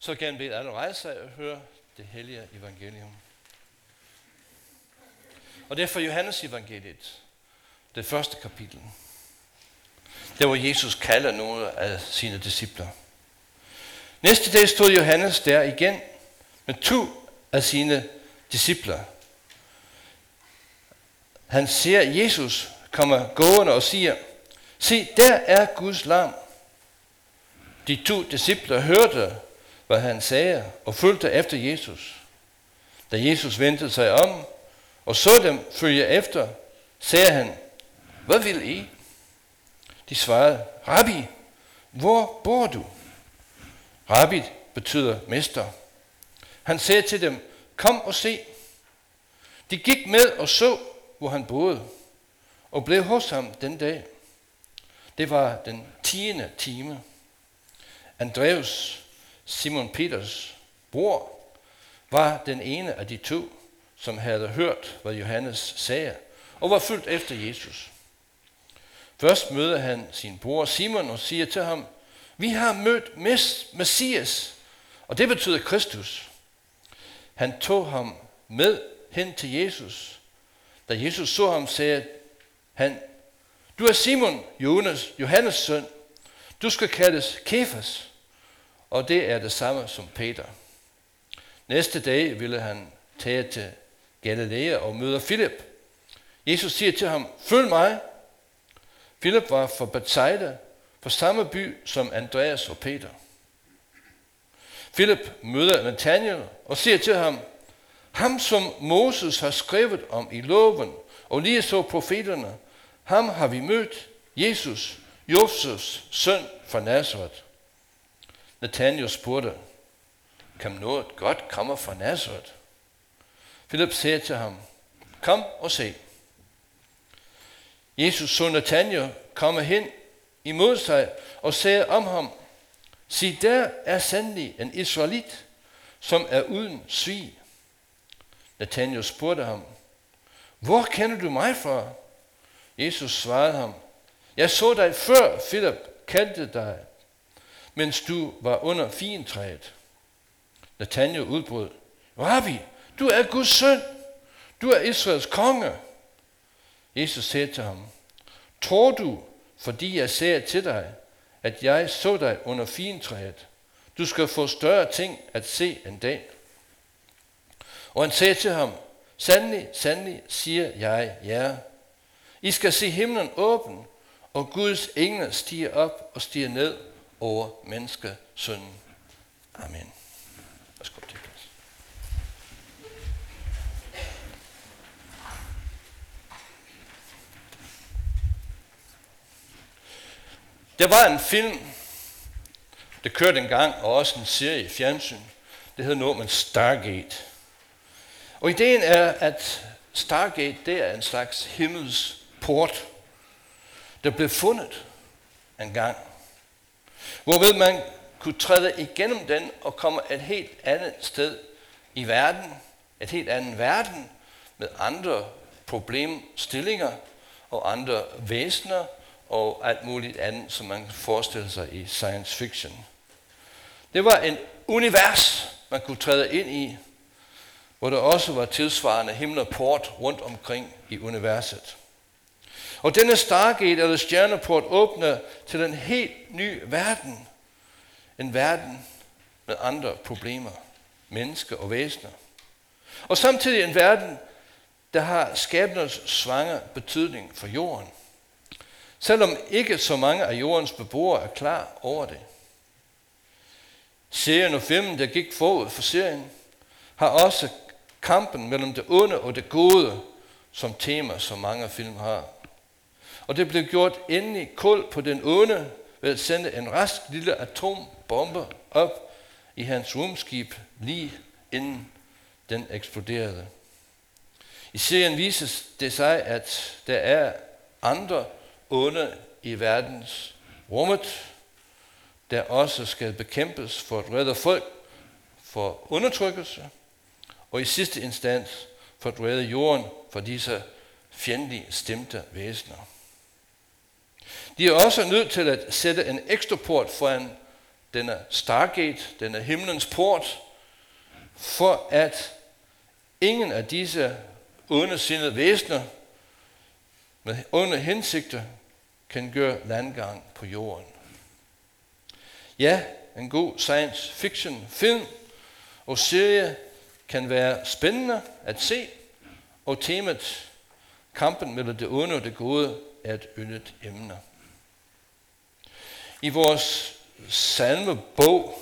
så gerne bede alle rejse sig og høre det hellige evangelium. Og det er fra Johannes evangeliet, det første kapitel. Der hvor Jesus kalder nogle af sine discipler. Næste dag stod Johannes der igen med to af sine discipler. Han ser Jesus komme gående og siger, se, der er Guds lam. De to discipler hørte, hvad han sagde, og fulgte efter Jesus. Da Jesus vendte sig om og så dem følge efter, sagde han, hvad vil I? De svarede, Rabbi, hvor bor du? Rabbi betyder mester. Han sagde til dem, kom og se. De gik med og så, hvor han boede, og blev hos ham den dag. Det var den tiende time. Andreas, Simon Peters bror, var den ene af de to, som havde hørt, hvad Johannes sagde, og var fyldt efter Jesus. Først møder han sin bror Simon og siger til ham, vi har mødt Messias, og det betyder Kristus. Han tog ham med hen til Jesus. Da Jesus så ham, sagde han, du er Simon, Jonas, Johannes søn. Du skal kaldes Kefas, og det er det samme som Peter. Næste dag ville han tage til Galilea og møde Philip. Jesus siger til ham, følg mig. Philip var fra Bethsaida, fra samme by som Andreas og Peter. Philip møder Nathanael og siger til ham, ham som Moses har skrevet om i loven, og lige så profeterne, ham har vi mødt, Jesus, Josefs søn fra Nazareth. Nathanael spurgte, kan noget godt komme fra Nazareth? Philip sagde til ham, kom og se. Jesus så Nathanael komme hen imod sig og sagde om ham, sig der er sandelig en israelit, som er uden svig. Nathanael spurgte ham, hvor kender du mig fra? Jesus svarede ham, jeg så dig før Philip kaldte dig, mens du var under fintræet. Nathanael udbrød, Rabbi, du er Guds søn. Du er Israels konge. Jesus sagde til ham, tror du, fordi jeg sagde til dig, at jeg så dig under fintræet, du skal få større ting at se en dag. Og han sagde til ham, sandelig, sandelig, siger jeg jer. I skal se himlen åben, og Guds engle stiger op og stiger ned over menneskesønnen. Amen. Værsgo til plads. Der var en film, der kørte en gang, og også en serie i fjernsyn. Det hedder noget med Stargate. Og ideen er, at Stargate, det er en slags himmels port, der blev fundet en gang. Hvorved man kunne træde igennem den og komme et helt andet sted i verden, et helt andet verden med andre problemstillinger og andre væsener og alt muligt andet, som man kan forestille sig i science fiction. Det var en univers, man kunne træde ind i, hvor der også var tilsvarende himmel og port rundt omkring i universet. Og denne Stargate eller stjerneport åbner til en helt ny verden. En verden med andre problemer, mennesker og væsener. Og samtidig en verden, der har skabners svange betydning for jorden. Selvom ikke så mange af jordens beboere er klar over det. Serien og filmen, der gik forud for serien, har også kampen mellem det onde og det gode som tema, som mange film har. Og det blev gjort endelig kul på den onde ved at sende en rask lille atombombe op i hans rumskib lige inden den eksploderede. I serien vises det sig, at der er andre onde i verdens rummet, der også skal bekæmpes for at redde folk for undertrykkelse, og i sidste instans for at redde jorden for disse fjendtlige stemte væsener. De er også nødt til at sætte en ekstra port foran den er stargate, den er himlens port, for at ingen af disse ondsindede væsener med onde hensigter kan gøre landgang på jorden. Ja, en god science fiction film og serie kan være spændende at se, og temaet kampen mellem det onde og det gode er et yndet emne. I vores salmebog,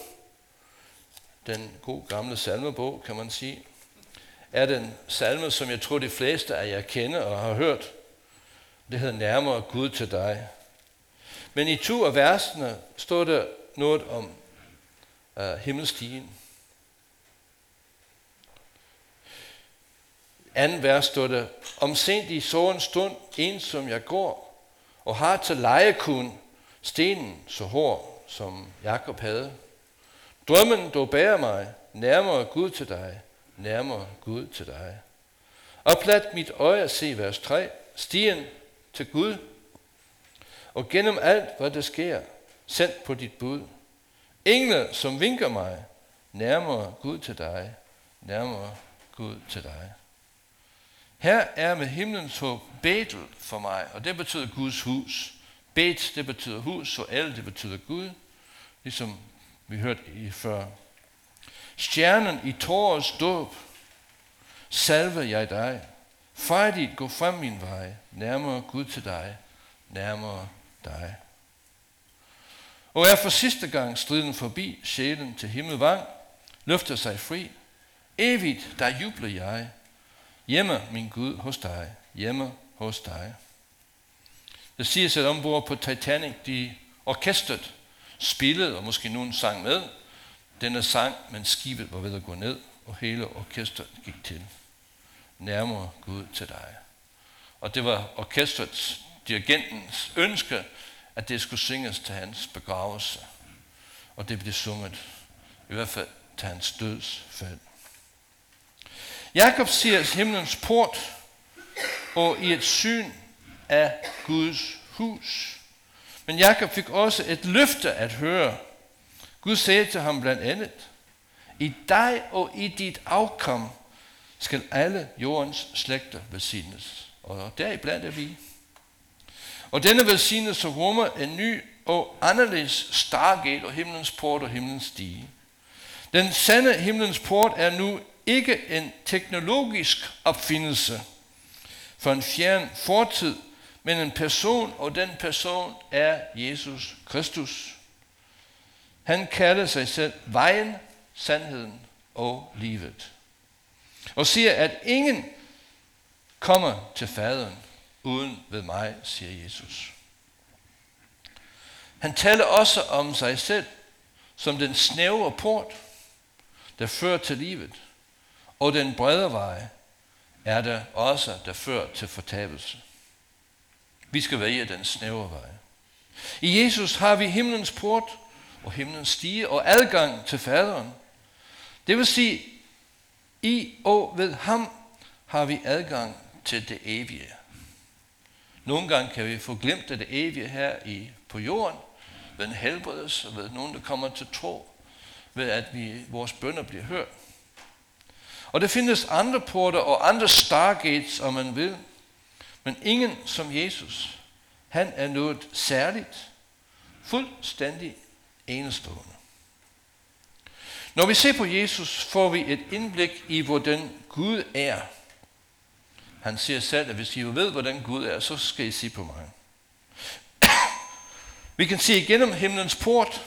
den gode gamle salmebog, kan man sige, er den salme, som jeg tror de fleste af jer kender og har hørt. Det hedder Nærmere Gud til dig. Men i to af versene står der noget om uh, himmelstigen. Anden vers står der, om sent i såren stund, en som jeg går, og har til leje kun stenen så hård, som Jakob havde. Drømmen, du bærer mig, nærmere Gud til dig, nærmere Gud til dig. Oplat mit øje at se vers 3, stien til Gud, og gennem alt, hvad der sker, sendt på dit bud. Engle, som vinker mig, nærmere Gud til dig, nærmere Gud til dig. Her er med himlens håb Betel for mig, og det betyder Guds hus. Bet, det betyder hus, og El, det betyder Gud, ligesom vi hørte i før. Stjernen i tårets dåb, salve jeg dig. Fejdigt gå frem min vej, nærmere Gud til dig, nærmere dig. Og er for sidste gang striden forbi, sjælen til himmelvang, løfter sig fri. Evigt, der jubler jeg, hjemme, min Gud, hos dig, hjemme hos dig. Det siges, at ombord på Titanic, de orkestret spillede, og måske nogen sang med, denne sang, men skibet var ved at gå ned, og hele orkestret gik til. Nærmere Gud til dig. Og det var orkestrets, dirigentens ønske, at det skulle synges til hans begravelse. Og det blev sunget, i hvert fald til hans dødsfald. Jakob siger himlens port, og i et syn af Guds hus. Men Jakob fik også et løfte at høre. Gud sagde til ham blandt andet, i dig og i dit afkom skal alle jordens slægter velsignes. Og deriblandt er vi. Og denne velsignelse rummer en ny og anderledes stargate og himlens port og himlens stige. Den sande himlens port er nu ikke en teknologisk opfindelse for en fjern fortid, men en person, og den person er Jesus Kristus. Han kalder sig selv vejen, sandheden og livet. Og siger, at ingen kommer til faderen uden ved mig, siger Jesus. Han taler også om sig selv som den snævre port, der fører til livet, og den brede vej er der også, der fører til fortabelse. Vi skal vælge den snævre vej. I Jesus har vi himlens port og himlens stige og adgang til faderen. Det vil sige, i og ved ham har vi adgang til det evige. Nogle gange kan vi få glemt det evige her i, på jorden, ved en helbredelse, ved nogen, der kommer til tro, ved at vi, vores bønder bliver hørt. Og der findes andre porter og andre stargates, om man vil, men ingen som Jesus. Han er noget særligt, fuldstændig enestående. Når vi ser på Jesus, får vi et indblik i, hvordan Gud er. Han siger selv, at hvis I ved, hvordan Gud er, så skal I se på mig. Vi kan se igennem himlens port,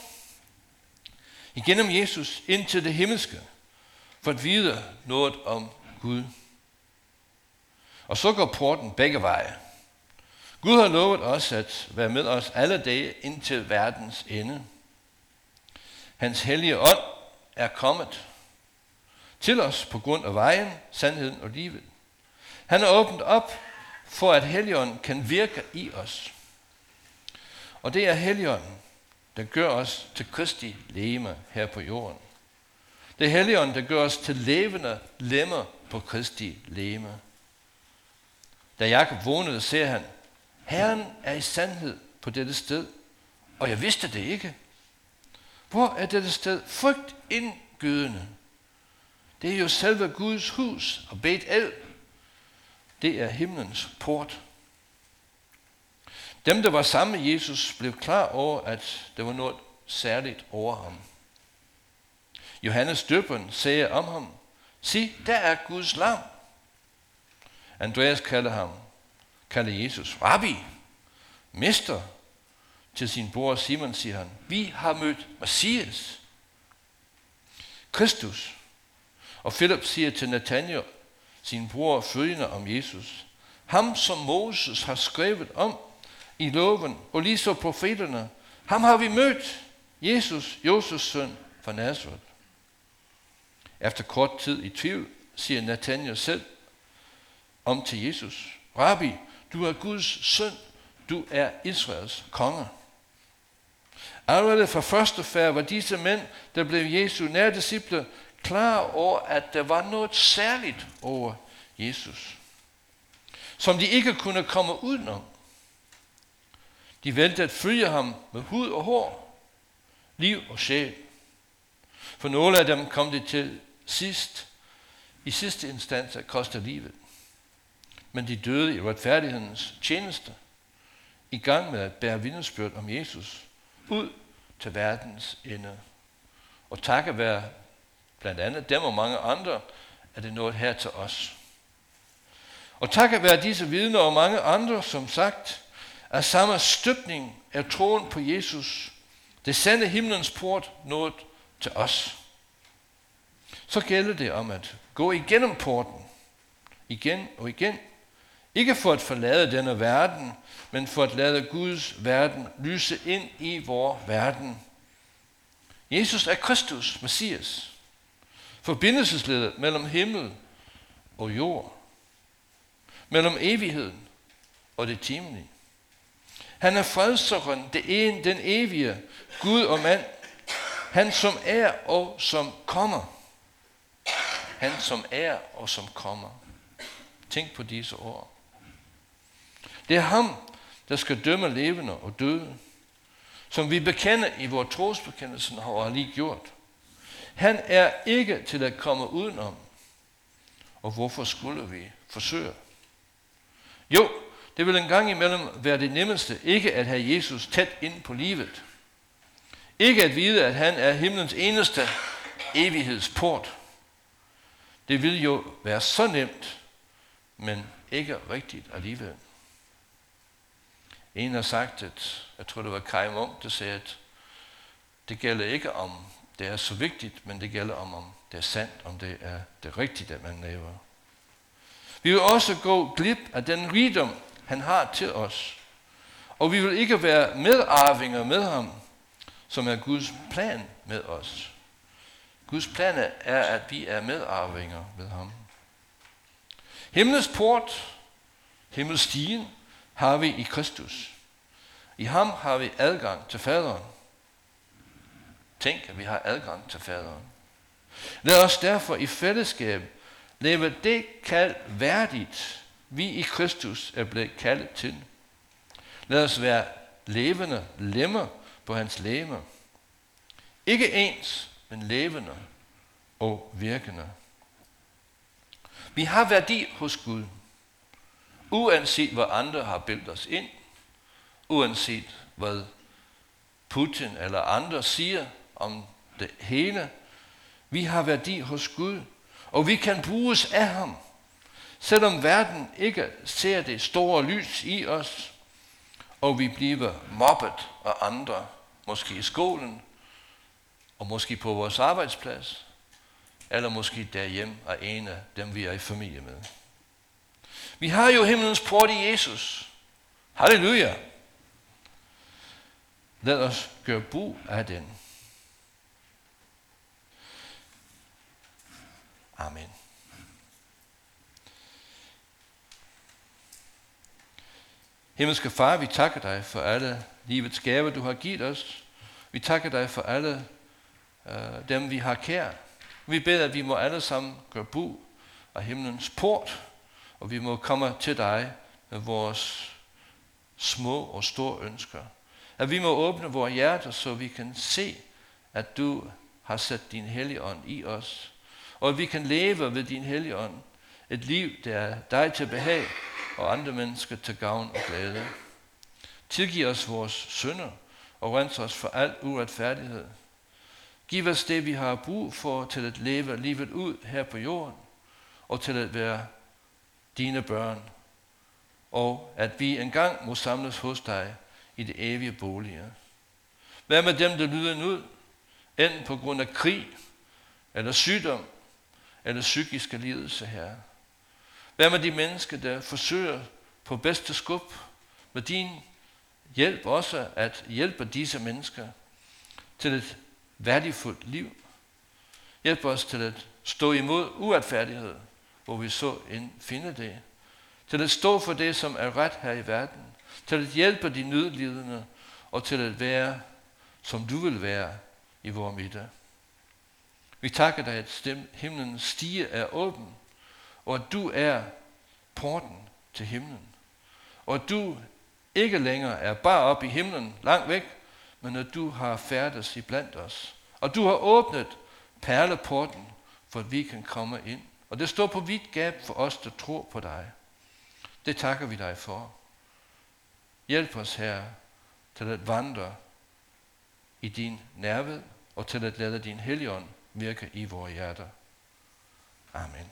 igennem Jesus, ind til det himmelske, for at vide noget om Gud. Og så går porten begge veje. Gud har lovet os at være med os alle dage indtil verdens ende. Hans hellige ånd er kommet til os på grund af vejen, sandheden og livet. Han har åbnet op for, at Helligånden kan virke i os. Og det er Helligånden, der gør os til Kristi leme her på jorden. Det er Helligånden, der gør os til levende lemmer på Kristi leme. Da Jakob vågnede, ser han, Herren er i sandhed på dette sted, og jeg vidste det ikke. Hvor er dette sted frygt indgydende? Det er jo selve Guds hus og Bet El. Det er himlens port. Dem, der var sammen med Jesus, blev klar over, at der var noget særligt over ham. Johannes døberen sagde om ham, sig, der er Guds lam. Andreas kalder ham, kalder Jesus, Rabbi, Mester. Til sin bror Simon siger han, vi har mødt Messias, Kristus. Og Philip siger til Nathanael, sin bror, følgende om Jesus, ham som Moses har skrevet om i loven, og lige så profeterne, ham har vi mødt, Jesus, Josefs søn fra Nazareth. Efter kort tid i tvivl, siger Nathanael selv om til Jesus, Rabbi, du er Guds søn, du er Israels konge. Allerede fra første færd var disse mænd, der blev Jesu nærdisciple, klar over, at der var noget særligt over Jesus, som de ikke kunne komme udenom. De valgte at følge ham med hud og hår, liv og sjæl. For nogle af dem kom det til sidst, i sidste instans at koste livet. Men de døde i retfærdighedens tjeneste, i gang med at bære vidnesbyrd om Jesus ud til verdens ende. Og takket være blandt andet dem og mange andre, er det nået her til os. Og takket være disse vidner og mange andre, som sagt, er samme støbning af troen på Jesus, det sande himlens port nået til os. Så gælder det om at gå igennem porten, igen og igen, ikke for at forlade denne verden, men for at lade Guds verden lyse ind i vor verden. Jesus er Kristus, Messias, forbindelsesledet mellem himmel og jord, mellem evigheden og det timelige. Han er fredseren, det en, den evige, Gud og mand, han som er og som kommer. Han som er og som kommer. Tænk på disse ord. Det er ham, der skal dømme levende og døde, som vi bekender i vores trosbekendelse har lige gjort. Han er ikke til at komme udenom. Og hvorfor skulle vi forsøge? Jo, det vil en gang imellem være det nemmeste ikke at have Jesus tæt ind på livet. Ikke at vide, at han er himlens eneste evighedsport. Det vil jo være så nemt, men ikke rigtigt alligevel. En har sagt, at jeg tror det var Kai Munk, der sagde, at det gælder ikke om det er så vigtigt, men det gælder om, om det er sandt, om det er det rigtige, at man laver. Vi vil også gå glip af den rigdom, han har til os. Og vi vil ikke være medarvinger med ham, som er Guds plan med os. Guds plan er, at vi er medarvinger med ham. Himlens port, himmelstigen, har vi i Kristus. I ham har vi adgang til faderen. Tænk, at vi har adgang til faderen. Lad os derfor i fællesskab leve det kald værdigt, vi i Kristus er blevet kaldet til. Lad os være levende lemmer på hans læme. Ikke ens, men levende og virkende. Vi har værdi hos Gud. Uanset hvad andre har bildt os ind, uanset hvad Putin eller andre siger om det hele, vi har værdi hos Gud, og vi kan bruges af ham, selvom verden ikke ser det store lys i os, og vi bliver mobbet af andre, måske i skolen, og måske på vores arbejdsplads, eller måske derhjemme af en af dem, vi er i familie med. Vi har jo himlens port i Jesus. Halleluja. Lad os gøre brug af den. Amen. Himmelske Far, vi takker dig for alle livets gaver, du har givet os. Vi takker dig for alle øh, dem, vi har kær. Vi beder, at vi må alle sammen gøre brug af himlens port, og vi må komme til dig med vores små og store ønsker. At vi må åbne vores hjerter, så vi kan se, at du har sat din hellige ånd i os, og at vi kan leve ved din hellige ånd. Et liv, der er dig til behag, og andre mennesker til gavn og glæde. Tilgiv os vores synder, og rens os for al uretfærdighed. Giv os det, vi har brug for til at leve livet ud her på jorden, og til at være dine børn, og at vi engang må samles hos dig i det evige boliger. Hvad med dem, der lyder ud, enten på grund af krig, eller sygdom, eller psykiske lidelse her? Hvad med de mennesker, der forsøger på bedste skub med din hjælp også at hjælpe disse mennesker til et værdifuldt liv? Hjælp os til at stå imod uretfærdighed, hvor vi så en finde det. Til at stå for det, som er ret her i verden. Til at hjælpe de nødlidende og til at være, som du vil være i vores midte. Vi takker dig, at himlens stige er åben, og at du er porten til himlen. Og at du ikke længere er bare oppe i himlen, langt væk, men at du har færdes i blandt os. Og du har åbnet perleporten, for at vi kan komme ind. Og det står på vidt gab for os, der tror på dig. Det takker vi dig for. Hjælp os her til at vandre i din nærved og til at lade din helligånd virke i vores hjerter. Amen.